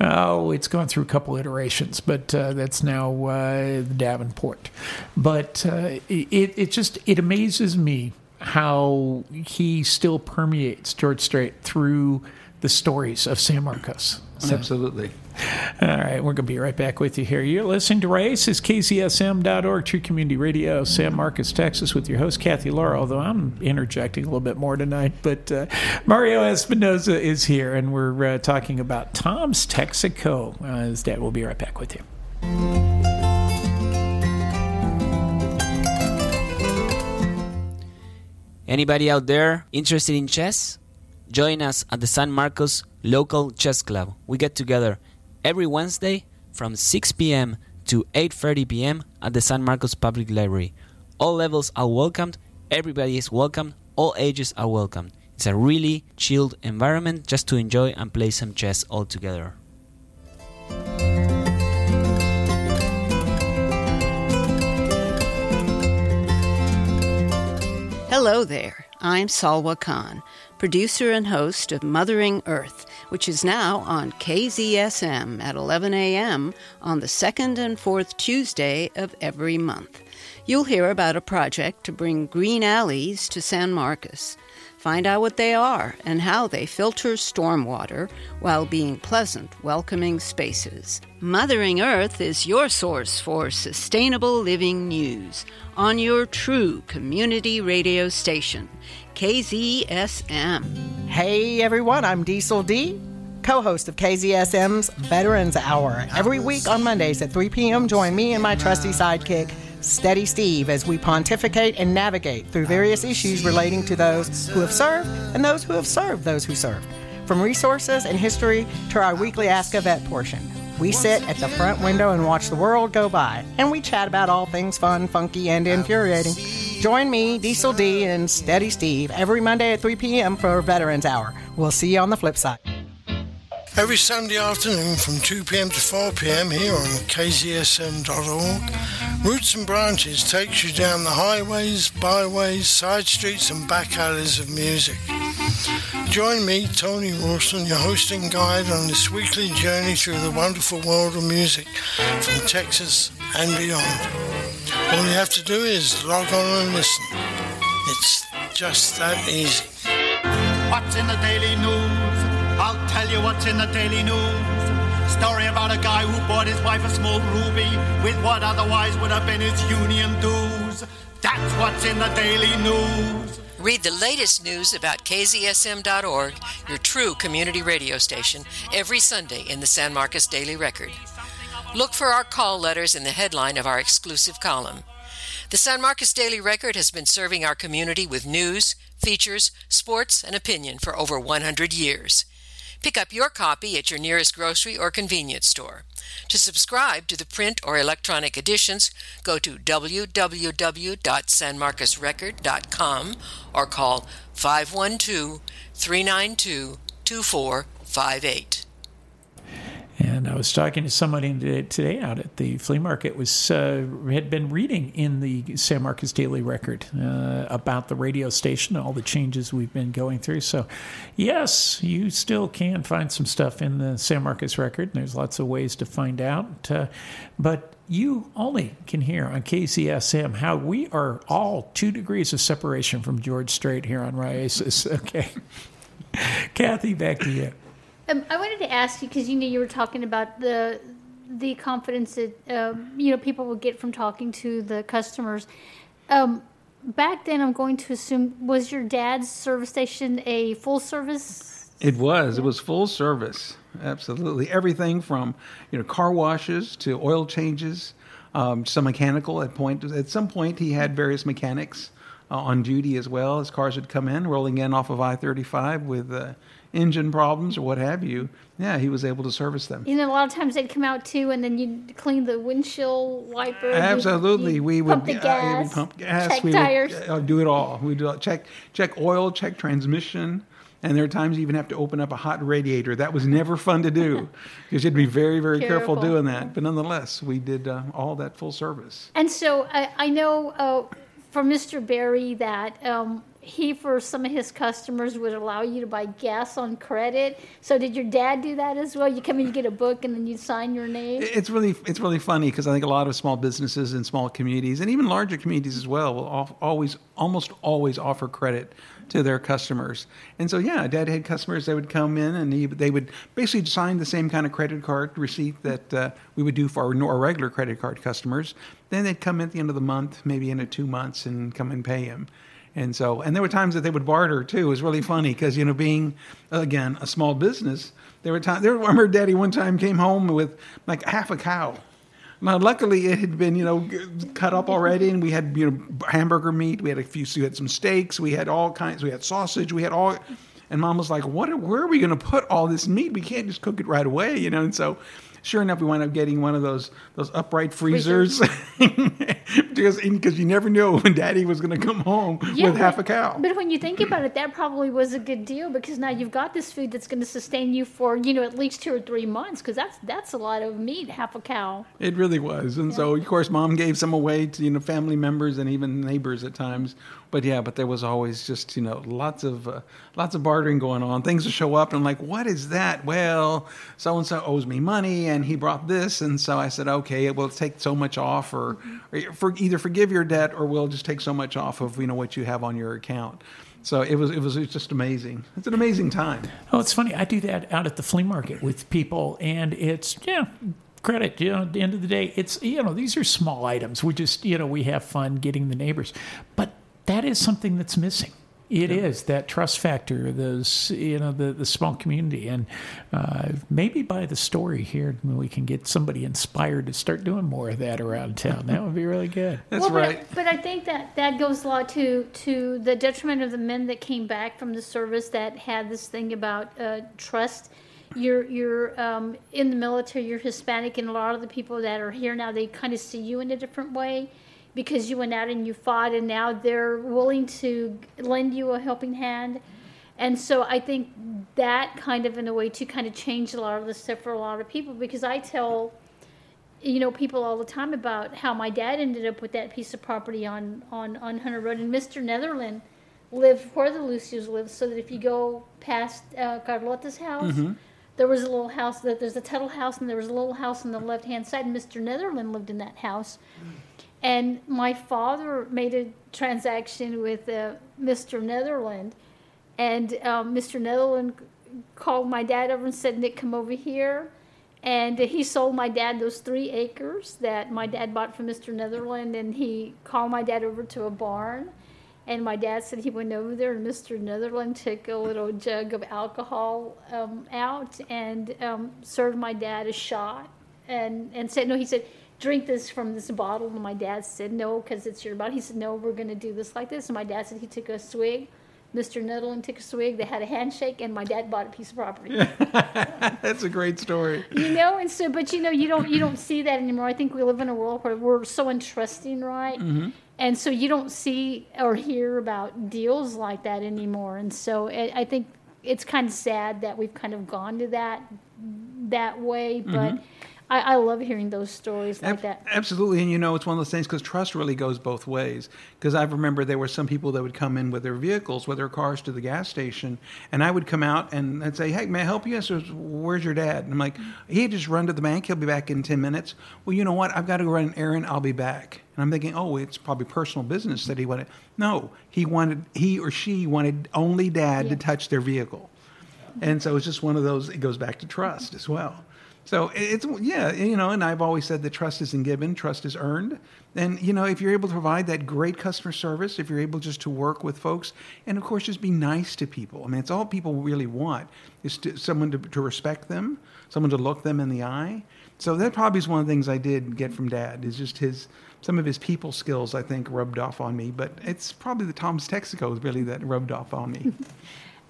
oh, it's gone through a couple iterations, but uh, that's now uh, the Davenport. But uh, it it just it amazes me how he still permeates George Strait through the stories of San Marcos. So- Absolutely. all right, we're going to be right back with you here. You're listening to Raices KZSM.org, True Community Radio, San Marcos, Texas, with your host, Cathy Lara, although I'm interjecting a little bit more tonight. But uh, Mario Espinoza is here, and we're uh, talking about Tom's Texaco. Uh, his dad will be right back with you. Anybody out there interested in chess? Join us at the San Marcos Local Chess Club. We get together every Wednesday from 6 p.m. to 8:30 p.m. at the San Marcos Public Library. All levels are welcomed. Everybody is welcome. All ages are welcome. It's a really chilled environment just to enjoy and play some chess all together. Hello there. I'm Salwa Khan, producer and host of Mothering Earth, which is now on KZSM at 11 a.m. on the second and fourth Tuesday of every month. You'll hear about a project to bring green alleys to San Marcos. Find out what they are and how they filter stormwater while being pleasant, welcoming spaces. Mothering Earth is your source for sustainable living news on your true community radio station, KZSM. Hey everyone, I'm Diesel D, co host of KZSM's Veterans Hour. Every week on Mondays at 3 p.m., join me and my trusty sidekick, Steady Steve, as we pontificate and navigate through various issues relating to those who have served and those who have served those who served. From resources and history to our weekly Ask a Vet portion. We sit at the front window and watch the world go by, and we chat about all things fun, funky, and infuriating. Join me, Diesel D, and Steady Steve every Monday at 3 p.m. for Veterans Hour. We'll see you on the flip side. Every Sunday afternoon from 2 pm to 4 pm here on kzsm.org, Roots and Branches takes you down the highways, byways, side streets, and back alleys of music. Join me, Tony Rawson, your hosting guide on this weekly journey through the wonderful world of music from Texas and beyond. All you have to do is log on and listen. It's just that easy. What's in the daily news? I'll tell you what's in the daily news. Story about a guy who bought his wife a small ruby with what otherwise would have been his union dues. That's what's in the daily news. Read the latest news about KZSM.org, your true community radio station, every Sunday in the San Marcos Daily Record. Look for our call letters in the headline of our exclusive column. The San Marcos Daily Record has been serving our community with news, features, sports, and opinion for over 100 years. Pick up your copy at your nearest grocery or convenience store. To subscribe to the print or electronic editions, go to www.sanmarcosrecord.com or call 512 392 2458. And I was talking to somebody today out at the flea market. Was uh, had been reading in the San Marcos Daily Record uh, about the radio station, all the changes we've been going through. So, yes, you still can find some stuff in the San Marcos Record. There's lots of ways to find out, uh, but you only can hear on KZSM how we are all two degrees of separation from George Strait here on Raices. Okay, Cathy, back to you. Um, I wanted to ask you because you know you were talking about the the confidence that um, you know people will get from talking to the customers. Um, back then, I'm going to assume was your dad's service station a full service? It was. Yeah. It was full service. Absolutely, everything from you know car washes to oil changes, um, some mechanical. At point at some point, he had various mechanics uh, on duty as well as cars would come in, rolling in off of I-35 with. Uh, engine problems or what have you, yeah, he was able to service them. You know, a lot of times they'd come out too, and then you'd clean the windshield wiper. Absolutely, you'd, you'd we pump would the gas, uh, pump gas, check we tires, would, uh, do it all. We do check check oil, check transmission. And there are times you even have to open up a hot radiator. That was never fun to do because you'd be very, very careful. careful doing that. But nonetheless, we did uh, all that full service. And so I, I know uh, from Mr. Barry that um, he for some of his customers would allow you to buy gas on credit. So did your dad do that as well? You come in, you get a book, and then you sign your name. It's really it's really funny because I think a lot of small businesses and small communities, and even larger communities as well, will always almost always offer credit to their customers. And so yeah, dad had customers that would come in and he, they would basically sign the same kind of credit card receipt that uh, we would do for our, our regular credit card customers. Then they'd come at the end of the month, maybe into two months, and come and pay him. And so, and there were times that they would barter too. It was really funny because, you know, being, again, a small business, there were times, there, I daddy one time came home with like half a cow. Now, luckily, it had been, you know, cut up already, and we had, you know, hamburger meat. We had a few, we had some steaks. We had all kinds. We had sausage. We had all, and mom was like, "What? Where are we going to put all this meat? We can't just cook it right away, you know." And so, sure enough, we wound up getting one of those those upright freezers, because because you never know when Daddy was going to come home yeah, with half a cow. But when you think about it, that probably was a good deal because now you've got this food that's going to sustain you for you know at least two or three months because that's that's a lot of meat, half a cow. It really was, and yeah. so of course, Mom gave some away to you know family members and even neighbors at times. But yeah, but there was always just you know lots of uh, lots of bartering going on. Things would show up and I'm like, what is that? Well, so and so owes me money, and he brought this, and so I said, okay, we'll take so much off, or, or for, either forgive your debt, or we'll just take so much off of you know what you have on your account. So it was, it was just amazing. It's an amazing time. Oh, it's funny. I do that out at the flea market with people, and it's yeah, credit. You know, at the end of the day, it's you know these are small items. We just you know we have fun getting the neighbors, but that is something that's missing. It yeah. is that trust factor, those you know the the small community, and uh, maybe by the story here we can get somebody inspired to start doing more of that around town. That would be really good. That's well, right. But, but, I think that that goes a lot to to the detriment of the men that came back from the service that had this thing about uh, trust. You're you're um, in the military. You're Hispanic, and a lot of the people that are here now they kind of see you in a different way because you went out and you fought, and now they're willing to lend you a helping hand. And so I think that kind of, in a way, to kind of change a lot of the stuff for a lot of people because I tell, you know, people all the time about how my dad ended up with that piece of property on on on Hunter Road, and Mr. Netherland lived where the Lucios lived, so that if you go past uh, Carlota's house. Mm-hmm. There was a little house that there's a Tuttle house, and there was a little house on the left hand side. And Mr. Netherland lived in that house. And my father made a transaction with uh, Mr. Netherland, and um, Mr. Netherland called my dad over and said, Nick, come over here. And he sold my dad those three acres that my dad bought from Mr. Netherland, and he called my dad over to a barn. And my dad said he went over there, and Mr. Netherland took a little jug of alcohol um, out and um, served my dad a shot, and and said no. He said drink this from this bottle. And my dad said, no, because it's your bottle. He said, no, we're going to do this like this. And my dad said he took a swig. Mr. Nuttall took a swig. They had a handshake, and my dad bought a piece of property. That's a great story. you know, and so, but you know, you don't you don't see that anymore. I think we live in a world where we're so untrusting, right? Mhm. And so you don't see or hear about deals like that anymore. And so I I think it's kind of sad that we've kind of gone to that that way. But Mhm. I, I love hearing those stories like Ab- that. Absolutely, and you know it's one of those things because trust really goes both ways. Because I remember there were some people that would come in with their vehicles, with their cars to the gas station, and I would come out and I'd say, "Hey, may I help you?" So, where's your dad? And I'm like, "He just run to the bank. He'll be back in ten minutes." Well, you know what? I've got to go run an errand. I'll be back. And I'm thinking, "Oh, it's probably personal business that he wanted." No, he wanted he or she wanted only dad to touch their vehicle. And so it's just one of those, it goes back to trust as well. So it's, yeah, you know, and I've always said that trust isn't given, trust is earned. And, you know, if you're able to provide that great customer service, if you're able just to work with folks, and of course, just be nice to people. I mean, it's all people really want is to, someone to, to respect them, someone to look them in the eye. So that probably is one of the things I did get from dad is just his, some of his people skills, I think, rubbed off on me. But it's probably the Tom's Texaco really that rubbed off on me.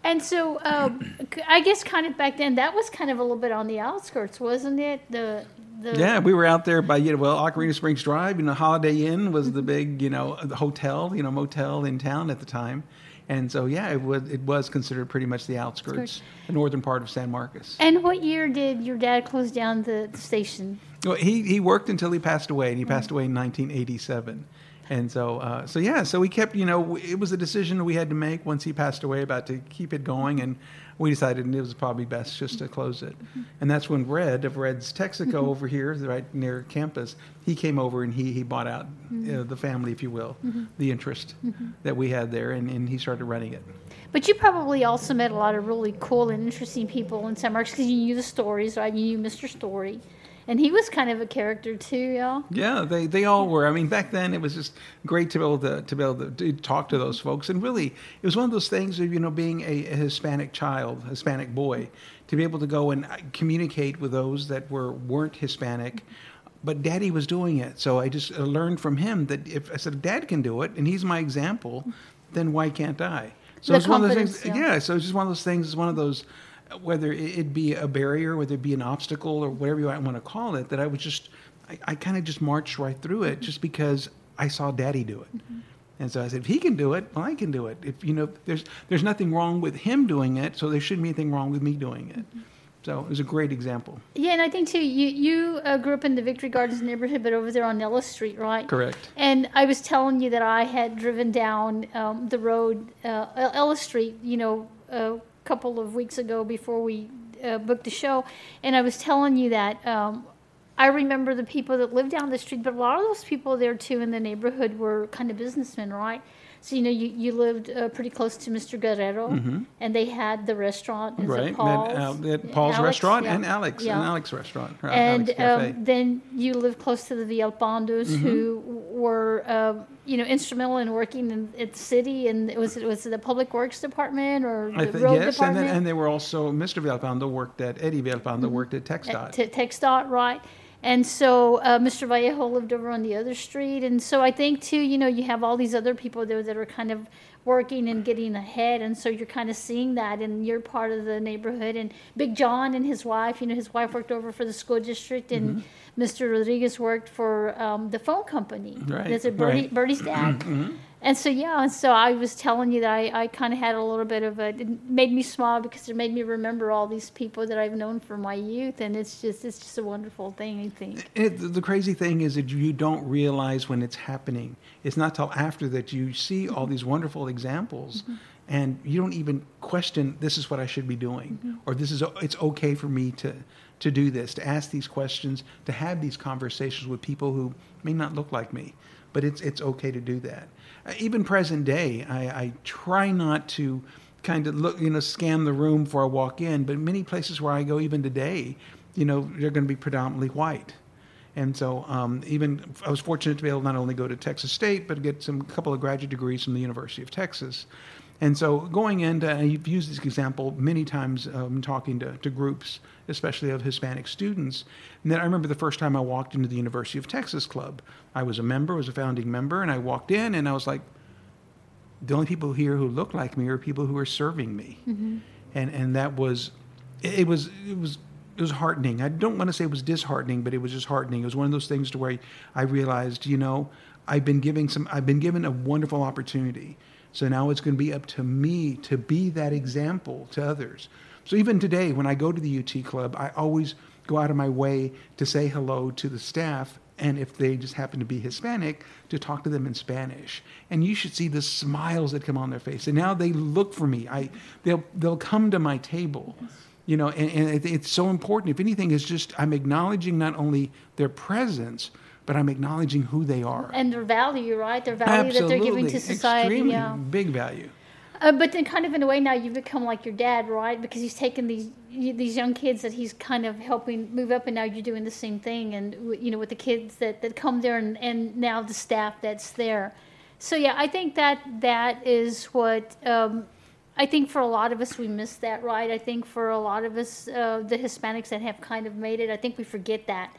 And so um, I guess kind of back then that was kind of a little bit on the outskirts, wasn't it? The the Yeah, we were out there by you know well Aquarena Springs Drive. You know, Holiday Inn was the big you know the hotel you know motel in town at the time, and so yeah, it was it was considered pretty much the outskirts, the northern part of San Marcos. And what year did your dad close down the, the station? Well, he he worked until he passed away, and he passed away in 1987. And so, uh, so yeah, so we kept, you know, it was a decision we had to make once he passed away about to keep it going, and we decided it was probably best just to close it. And that's when Red of Red's Texaco over here, right near campus, he came over and he he bought out uh, the family, if you will, the interest that we had there, and, and he started running it. But you probably also met a lot of really cool and interesting people in San Marcos because you knew the stories, right? You knew Mr. Story. And he was kind of a character too, yeah. Yeah, they, they all were. I mean, back then it was just great to be able to, to be able to, to talk to those folks, and really, it was one of those things of you know being a, a Hispanic child, Hispanic boy, to be able to go and uh, communicate with those that were weren't Hispanic. But Daddy was doing it, so I just uh, learned from him that if I said Dad can do it, and he's my example, then why can't I? So The it's one of those things. yeah. yeah, so it's just one of those things. It's one of those, whether it be a barrier, whether it be an obstacle, or whatever you want to call it, that I was just, I, I kind of just marched right through it, just because I saw Daddy do it. And so I said, if he can do it, well, I can do it. If you know, there's there's nothing wrong with him doing it, so there shouldn't be anything wrong with me doing it. So it was a great example. Yeah, and I think too, you you uh, grew up in the Victory Gardens neighborhood, but over there on Ellis Street, right? Correct. And I was telling you that I had driven down um, the road, uh, Ellis Street, you know, a couple of weeks ago before we uh, booked the show, and I was telling you that um, I remember the people that lived down the street, but a lot of those people there too in the neighborhood were kind of businessmen, right? So you know, you, you lived uh, pretty close to Mr. Guerrero, Mhm. and they had the restaurant, is Right. Paul's? And, uh, at Paul's Alex, restaurant yeah. and Alex Yeah. and Alex restaurant. or And Alex um, then you lived close to the Villalpandos, Mhm. who were, uh, you know, instrumental in working in, at the city. And it was it was the public works department or the I think road yes, and department? then and they were also Mr. Villalpando worked at Eddie Villalpando Mhm. worked at TxDOT. T- TxDOT, right? And so uh, Mr. Vallejo lived over on the other street, and so I think too, you know, you have all these other people there that are kind of working and getting ahead, and so you're kind of seeing that, and you're part of the neighborhood. And Big John and his wife, you know, his wife worked over for the school district, and Mhm. Mr. Rodriguez worked for um, the phone company. Right, That's it, Bertie, right. Bertie's dad. Mhm. And so yeah, and so I was telling you that I, I kind of had a little bit of a it made me smile because it made me remember all these people that I've known from my youth, and it's just it's just a wonderful thing. I think. It, the crazy thing is that you don't realize when it's happening. It's not till after that you see all these wonderful examples, Mm-hmm. and you don't even question this is what I should be doing, Mhm. or this is it's okay for me to to do this, to ask these questions, to have these conversations with people who may not look like me, but it's it's okay to do that. Even present day, I, I try not to kind of look, you know, scan the room before I walk in, but many places where I go, even today, you know, they're going to be predominantly white. And so, um, even I was fortunate to be able to not only go to Texas State, but get some couple of graduate degrees from the University of Texas. And so, going into, and you've used this example many times um, talking to, to groups, especially of Hispanic students. And then I remember the first time I walked into the University of Texas Club. I was a member, was a founding member, and I walked in and I was like, the only people here who look like me are people who are serving me, Mhm. and and that was, it it was it was it was heartening. I don't want to say it was disheartening, but it was just heartening. It was one of those things to where I realized, you know, I've been giving some, I've been given a wonderful opportunity. So now it's going to be up to me to be that example to others. So even today, when I go to the UT Club, I always go out of my way to say hello to the staff. And if they just happen to be Hispanic, to talk to them in Spanish. And you should see the smiles that come on their face. And now they look for me. I, they'll, they'll come to my table you know and, and it- it's so important if anything is just i'm acknowledging not only their presence but i'm acknowledging who they are And their value, right? Their value that they're giving to society. extremely Yeah. big value Uh, but then, kind of in a way, now you've become like your dad, right? Because he's taken these these young kids that he's kind of helping move up, and now you're doing the same thing. And you know, with the kids that, that come there, and, and now the staff that's there. So yeah, I think that that is what um, I think for a lot of us we miss that, right? I think for a lot of us, uh, the Hispanics that have kind of made it, I think we forget that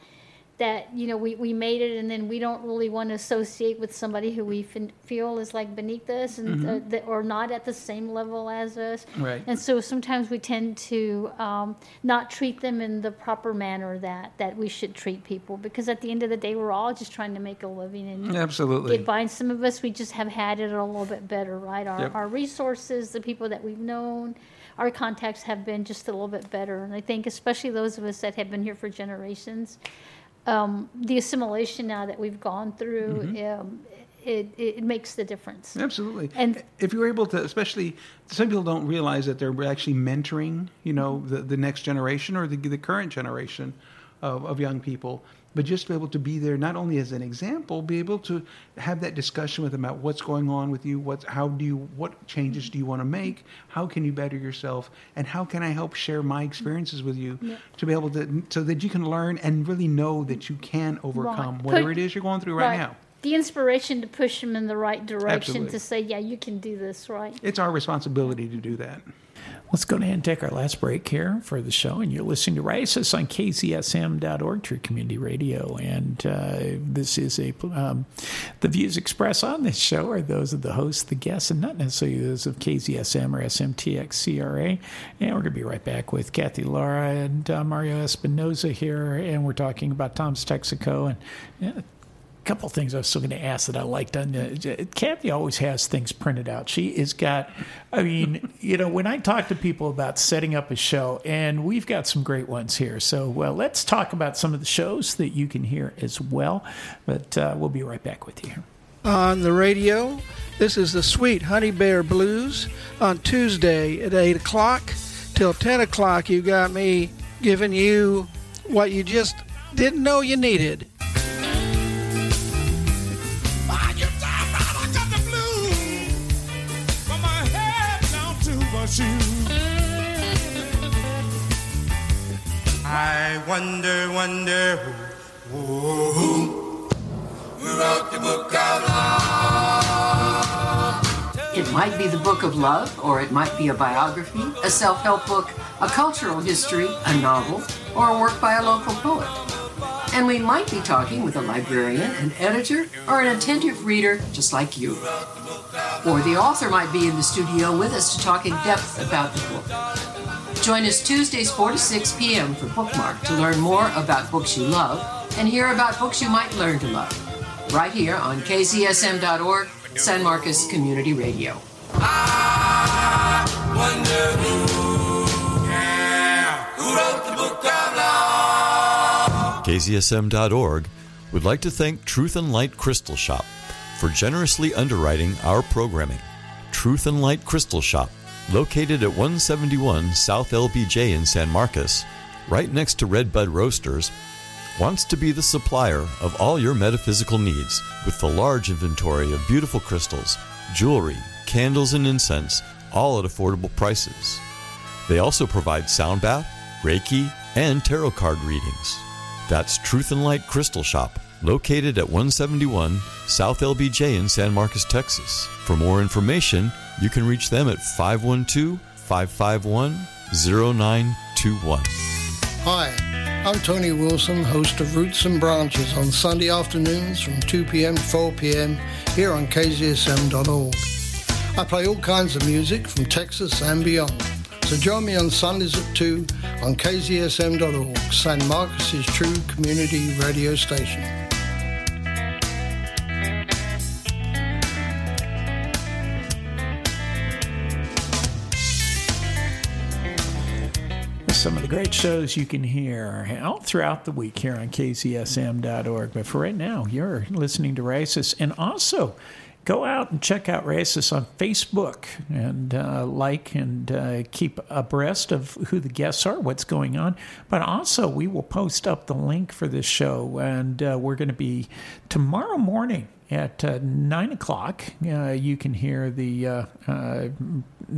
that you know we, we made it and then we don't really want to associate with somebody who we fin- feel is like beneath us and uh, Mhm. that, or not at the same level as us Right. and so sometimes we tend to um, not treat them in the proper manner that that we should treat people because at the end of the day we're all just trying to make a living and Absolutely. get by and some of us we just have had it a little bit better right our, Yep. our resources the people that we've known our contacts have been just a little bit better and i think especially those of us that have been here for generations um, the assimilation now that we've gone through, Mhm. um, it, it, it makes the difference. Absolutely. And if you're able to, especially some people don't realize that they're actually mentoring, you know, the, the next generation or the, the current generation of, of young people. But just to be able to be there, not only as an example, be able to have that discussion with them about what's going on with you, what's how do you, what changes do you want to make, how can you better yourself, and how can I help share my experiences with you Yeah. to be able to, so that you can learn and really know that you can overcome Right. whatever Put- it is you're going through right, now. The inspiration to push them in the right direction Absolutely. to say, yeah, you can do this, right? It's our responsibility to do that. Let's go ahead and take our last break here for the show. And you're listening to Raices on KZSM.org, True Community Radio. And uh, this is a, um, the views expressed on this show are those of the host, the guests, and not necessarily those of KZSM or SMTX And we're going to be right back with Cathy Lara and uh, Mario Espinoza here. And we're talking about Tom's Texaco and yeah, couple things I was still going to ask that I liked. On the, Kathy always has things printed out. She has got, I mean, you know, when I talk to people about setting up a show, and we've got some great ones here. So, well, let's talk about some of the shows that you can hear as well. But uh, we'll be right back with you. on the radio. This is the Sweet Honey Bear Blues on Tuesday at 8 o'clock till 10 o'clock. You got me giving you what you just didn't know you needed. I wonder, wonder who, who, who, wrote the book of love. It might be the book of love, or it might be a biography, a self help book, a cultural history, a novel, or a work by a local poet. And we might be talking with a librarian, an editor, or an attentive reader just like you. Or the author might be in the studio with us to talk in depth about the book. Join us Tuesdays 4 to 6 p.m. for Bookmark to learn more about books you love and hear about books you might learn to love. Right here on kzsm.org, San Marcos Community Radio. KZSM.org would like to thank Truth and Light Crystal Shop for generously underwriting our programming. Truth and Light Crystal Shop, located at 171 South LBJ in San Marcos, right next to Red Bud Roasters, wants to be the supplier of all your metaphysical needs with the large inventory of beautiful crystals, jewelry, candles, and incense, all at affordable prices. They also provide sound bath, Reiki, and tarot card readings. That's Truth and Light Crystal Shop, located at 171 South LBJ in San Marcos, Texas. For more information, you can reach them at 512 551 0921. Hi, I'm Tony Wilson, host of Roots and Branches on Sunday afternoons from 2 p.m. to 4 p.m. here on KZSM.org. I play all kinds of music from Texas and beyond. So join me on Sundays at 2 on kzsm.org, San Marcos's true community radio station. Some of the great shows you can hear all throughout the week here on kzsm.org. But for right now, you're listening to Raices. And also, go out and check out Raices on Facebook and uh, like and uh, keep abreast of who the guests are, what's going on. But also, we will post up the link for this show, and uh, we're going to be tomorrow morning at uh, nine o'clock. Uh, you can hear the uh, uh,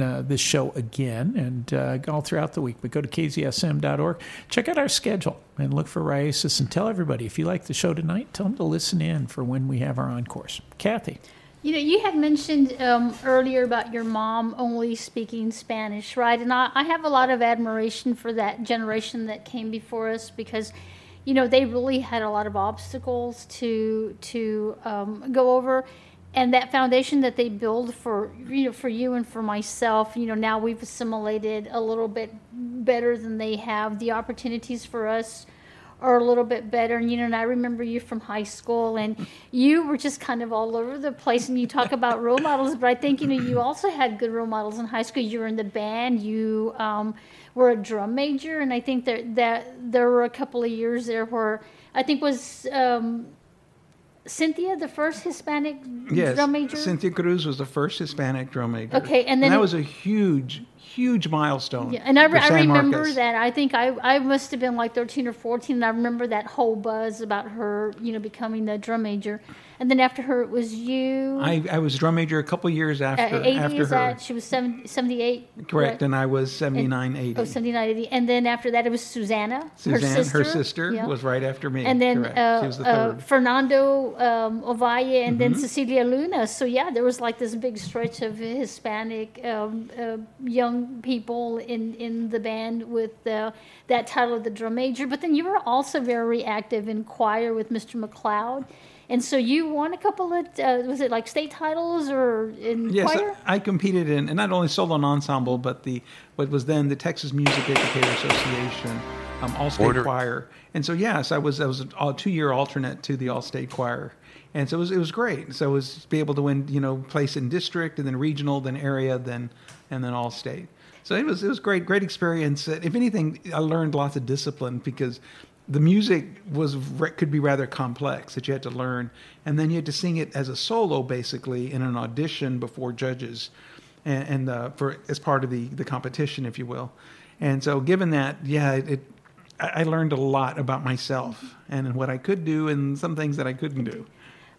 uh, this show again and uh, all throughout the week. But go to kzsm.org, check out our schedule, and look for Raices. And tell everybody if you like the show tonight, tell them to listen in for when we have our encores. Cathy. You know, you had mentioned um, earlier about your mom only speaking Spanish, right? And I, I have a lot of admiration for that generation that came before us because, you know, they really had a lot of obstacles to to um, go over, and that foundation that they build for you know for you and for myself. You know, now we've assimilated a little bit better than they have. The opportunities for us are a little bit better. And you know, and I remember you from high school, and you were just kind of all over the place. And you talk about role models, but I think you know you also had good role models in high school. You were in the band. You um, were a drum major, and I think that that there were a couple of years there where I think was. Um, Cynthia, the first Hispanic Yes, drum major. Cynthia Cruz was the first Hispanic drum major. Okay, and then that was a huge, huge milestone. Yeah, and I, re- I remember Marcos. that. I think I, I must have been like 13 or 14, and I remember that whole buzz about her, you know, becoming the drum major. And then after her, it was you. I, I was drum major a couple years after At 80 after her. that? She was 70, 78. Correct, and I was 79, 80. Oh, 79, 80. And then after that, it was Susanna, Suzanne, her sister. her sister, Yeah. was right after me. And then uh, the uh. Fernando um, Ovalle and then Mhm. Cecilia Luna. So, yeah, there was like this big stretch of Hispanic um, uh, young people in, in the band with uh, that title of the drum major. But then you were also very active in choir with Mr. McLeod. And so you won a couple of, uh, was it like state titles or in Yes, choir? I I competed in, and not only solo and ensemble, but the what was then the Texas Music Educator Association um, All-State Choir. And so, yes, I was I was a two-year alternate to the All-State Choir, and so it was it was great. So it was be able to win, you know, place in district, and then regional, then area, then and then All-State. So it was it was great, great experience. Uh, If anything, I learned lots of discipline because the music was could be rather complex that you had to learn, and then you had to sing it as a solo, basically in an audition before judges, and, and uh, for as part of the the competition, if you will. And so, given that, yeah, it, it I learned a lot about myself and what I could do, and some things that I couldn't do.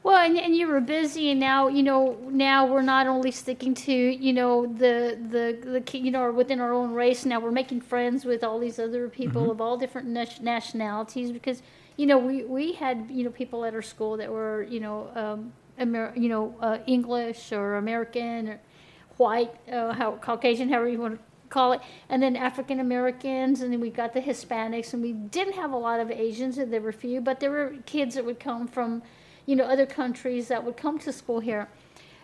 Well, and, and you were busy, and now you know. Now we're not only sticking to you know the the the you know within our own race. Now we're making friends with all these other people Mm-hmm. of all different nationalities because you know we we had you know people at our school that were you know um, Amer- you know uh, English or American or white, uh, how Caucasian, however you want to call it, and then African Americans, and then we got the Hispanics, and we didn't have a lot of Asians, and there were few, but there were kids that would come from, you know, other countries that would come to school here.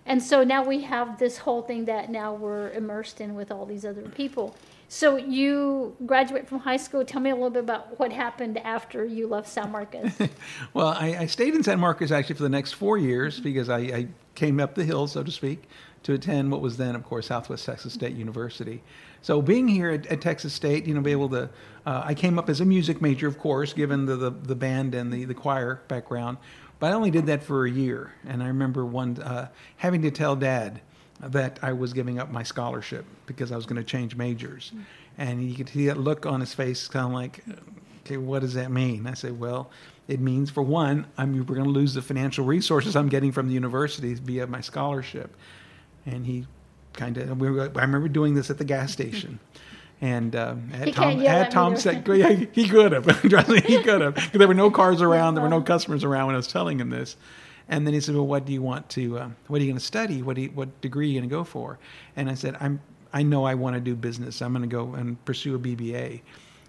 And so now we have this whole thing that now we're immersed in with all these other people. So you graduate from high school. Tell me a little bit about what happened after you left San Marcos. Well, I, I stayed in San Marcos actually for the next four years because I, I came up the hill, so to speak, to attend what was then, of course, Southwest Texas State University. So being here at, at Texas State, you know, be able to, uh, I came up as a music major, of course, given the, the, the band and the, the choir background, but I only did that for a year. And I remember one uh, having to tell Dad that I was giving up my scholarship because I was going to change majors. And you could see that look on his face, kind of like, okay, what does that mean? I said, well, it means for one, I'm we're going to lose the financial resources I'm getting from the university via my scholarship. And he kind of, we I remember doing this at the gas station. And He had Tom, had Tom said, yeah, he- could have. He could have. Because there were no cars around, there were no customers around when I was telling him this. And then he said, "Well, what do you want to? Uh, what are you going to study? What do you, what degree are you going to go for?" And I said, "I'm I know I want to do business. I'm going to go and pursue a BBA."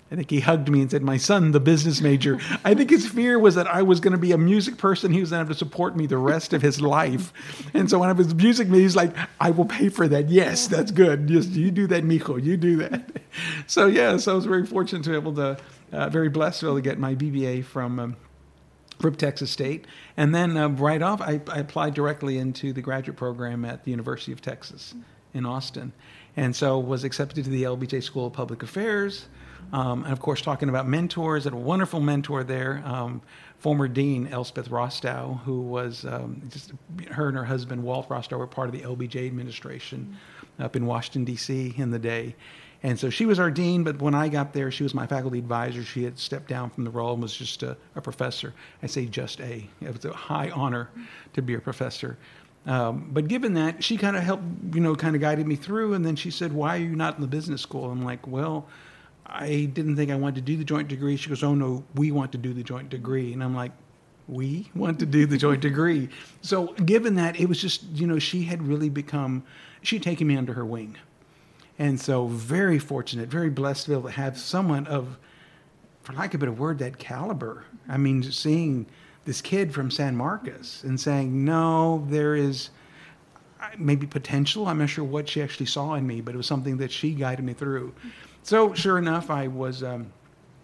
I think he hugged me and said, "My son, the business major." I think his fear was that I was going to be a music person. He was going to have to support me the rest of his life. And so when I was music, major, he's like, "I will pay for that. Yes, that's good. Just you do that, Mijo. You do that." So yeah, so I was very fortunate to be able to, uh, very blessed to be able to get my BBA from. Um, from Texas State, and then uh, right off, I, I applied directly into the graduate program at the University of Texas in Austin, and so was accepted to the LBJ School of Public Affairs. Um, and of course, talking about mentors, had a wonderful mentor there, um, former dean Elspeth Rostow, who was um, just her and her husband Walt Rostow were part of the LBJ administration up in Washington D.C. in the day. And so she was our dean, but when I got there, she was my faculty advisor. She had stepped down from the role and was just a, a professor. I say just a. It was a high honor to be a professor. Um, but given that, she kind of helped, you know, kind of guided me through. And then she said, "Why are you not in the business school?" I'm like, "Well, I didn't think I wanted to do the joint degree." She goes, "Oh no, we want to do the joint degree." And I'm like, "We want to do the joint degree." So given that, it was just, you know, she had really become, she'd taken me under her wing. And so, very fortunate, very blessed to be able to have someone of, for lack of a better word, that caliber. I mean, seeing this kid from San Marcos and saying, no, there is uh, maybe potential. I'm not sure what she actually saw in me, but it was something that she guided me through. So, sure enough, I was. Um,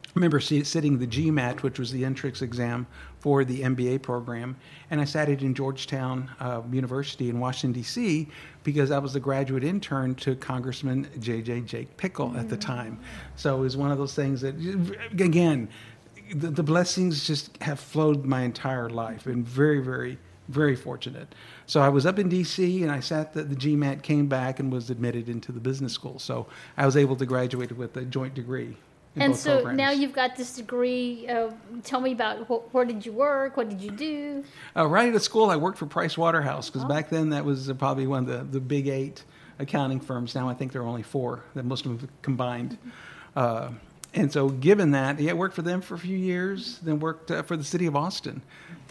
I remember sitting the GMAT, which was the entrance exam for the MBA program, and I sat it in Georgetown uh, University in Washington D.C. because I was the graduate intern to Congressman J.J. Jake Pickle mm-hmm. at the time. So it was one of those things that, again, the, the blessings just have flowed my entire life, and very, very, very fortunate. So I was up in D.C. and I sat the, the GMAT, came back, and was admitted into the business school. So I was able to graduate with a joint degree and so programs. now you've got this degree. Uh, tell me about wh- where did you work? What did you do? Uh, right at school, I worked for Price Waterhouse because oh. back then that was probably one of the, the big eight accounting firms. Now I think there are only four that most of them combined. Uh, and so, given that, yeah, worked for them for a few years, then worked uh, for the city of Austin,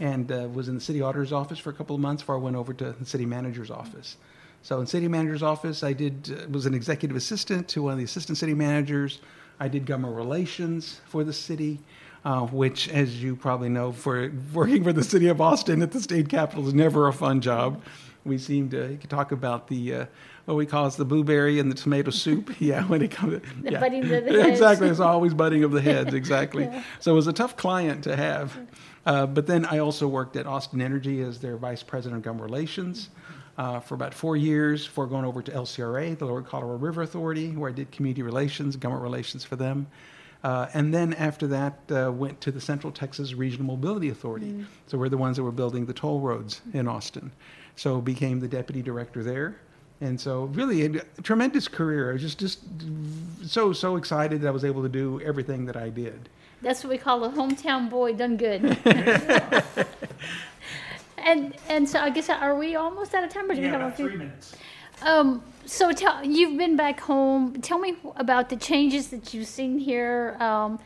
and uh, was in the city auditor's office for a couple of months before I went over to the city manager's office. So, in city manager's office, I did uh, was an executive assistant to one of the assistant city managers I did government relations for the city, uh, which, as you probably know, for working for the city of Austin at the state capitol is never a fun job. We seem to talk about the uh, what we call it the blueberry and the tomato soup. Yeah, when it comes to the yeah. butting of the heads. exactly. It's always butting of the heads. Exactly. yeah. So it was a tough client to have. Uh, but then I also worked at Austin Energy as their vice president of government relations uh, for about four years before going over to LCRA, the Lower Colorado River Authority, where I did community relations, government relations for them. Uh, and then after that, uh, went to the Central Texas Regional Mobility Authority. Mm. So we're the ones that were building the toll roads in Austin. So became the deputy director there. And so really a, a tremendous career. I was just, just so, so excited that I was able to do everything that I did. That's what we call a hometown boy done good. and and so I guess are we almost out of time? Or do yeah, we have about a few? three minutes. Um, so tell you've been back home. Tell me about the changes that you've seen here. Um,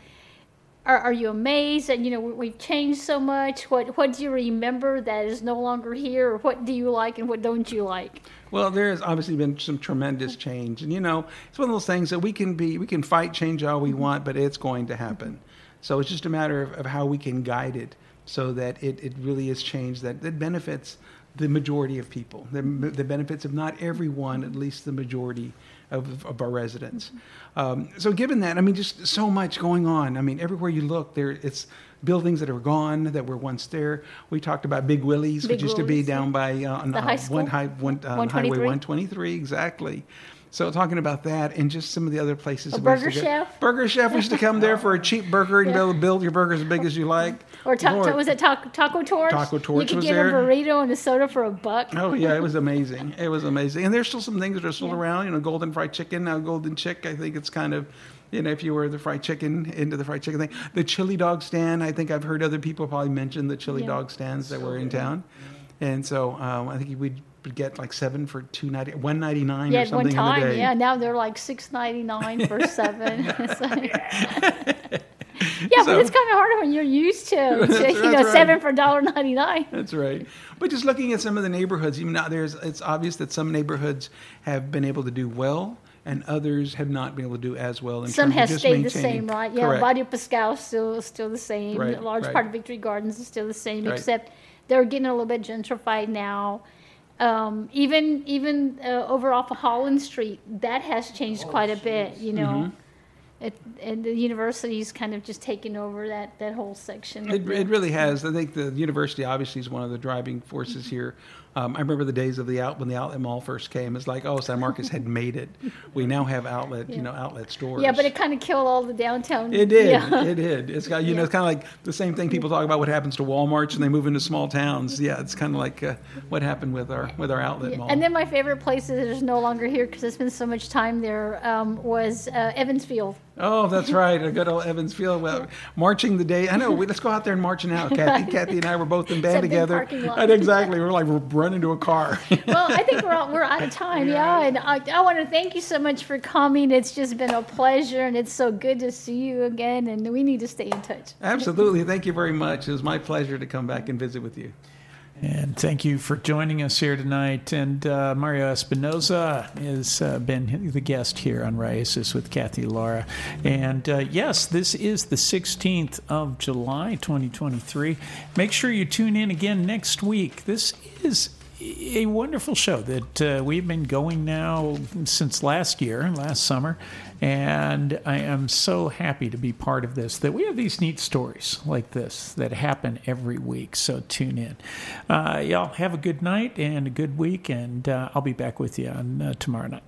are, are you amazed that you know we've changed so much? What what do you remember that is no longer here? Or what do you like and what don't you like? Well, there has obviously been some tremendous change, and you know it's one of those things that we can be we can fight change all we mm-hmm. want, but it's going to happen. Mm-hmm. So it's just a matter of, of how we can guide it so that it, it really is change that, that benefits the majority of people, the, the benefits of not everyone, at least the majority of, of our residents. Um, so given that, I mean, just so much going on. I mean, everywhere you look, there it's buildings that are gone that were once there. We talked about Big Willie's, Big which used to be Willie's, down by uh, on uh, high one, high, one, uh, Highway 123, exactly. So talking about that and just some of the other places. A we Burger Chef? Burger Chef. We used to come there for a cheap burger and Yeah. be able to build your burger as big as you like. Or ta- Lord. ta- was it taco, taco torch? Taco You Torch could was get there. a burrito and a soda for a buck. Oh yeah, it was amazing. It was amazing, and there's still some things that are still around. You know, Golden Fried Chicken now, Golden Chick. I think it's kind of, you know, if you were the fried chicken into the fried chicken thing, the chili dog stand. I think I've heard other people probably mention the chili Yeah. dog stands that were in town, and so um, I think we'd get like seven for two ninety, one ninety nine Yeah, or at one something in time. the day. Yeah, now they're like six ninety nine for seven. Yeah, So- but it's kind of hard when you're used to, to, That's- you know right. seven for dollar ninety nine. That's right. But just looking at some of the neighborhoods, even now, there's it's obvious that some neighborhoods have been able to do well and others have not been able to do as well. In Some terms of has stayed the same, right? Yeah, Correct. Barrio Pascal is still still the same. Right, a large right. part of Victory Gardens is still the same, Right. except they're getting a little bit gentrified now. Um, even even uh, over off of Holland Street, that has changed Oh, quite a bit. You know, Mhm. it, and the university's kind of just taken over that that whole section. It, it really has. I think the university obviously is one of the driving forces here. Um, I remember the days of the out when the outlet mall first came. It's like, oh, San Marcos had made it. We now have outlet, you know, outlet stores. yeah, but it kind of killed all the downtown. It did. Yeah. It did. It's got you know, it's kind of like the same thing people talk about what happens to Walmarts and they move into small towns. Yeah, it's kind of like uh, what happened with our with our outlet Yeah, mall. And then my favorite place that is no longer here because I spent so much time there um, was uh, Evansfield. Oh, that's right. A good old Evans Field. Well, marching the day. I know. We, let's go out there and march now. Cathy. Cathy and I were both in band together. And exactly. We're like we're running to a car. well, I think we're all, we're out of time, yeah. And I, I want to thank you so much for coming. It's just been a pleasure, and it's so good to see you again. And we need to stay in touch. Absolutely. Thank you very much. It was my pleasure to come back and visit with you. And thank you for joining us here tonight. And uh, Mario Espinoza has uh, been the guest here on Raices with Cathy Lara. And uh, yes, this is the 16th of July, 2023. Make sure you tune in again next week. This is a wonderful show that uh, we've been going now since last year, last summer, and I am so happy to be part of this. That we have these neat stories like this that happen every week. So tune in, uh, y'all. Have a good night and a good week, and uh, I'll be back with you on uh, tomorrow night.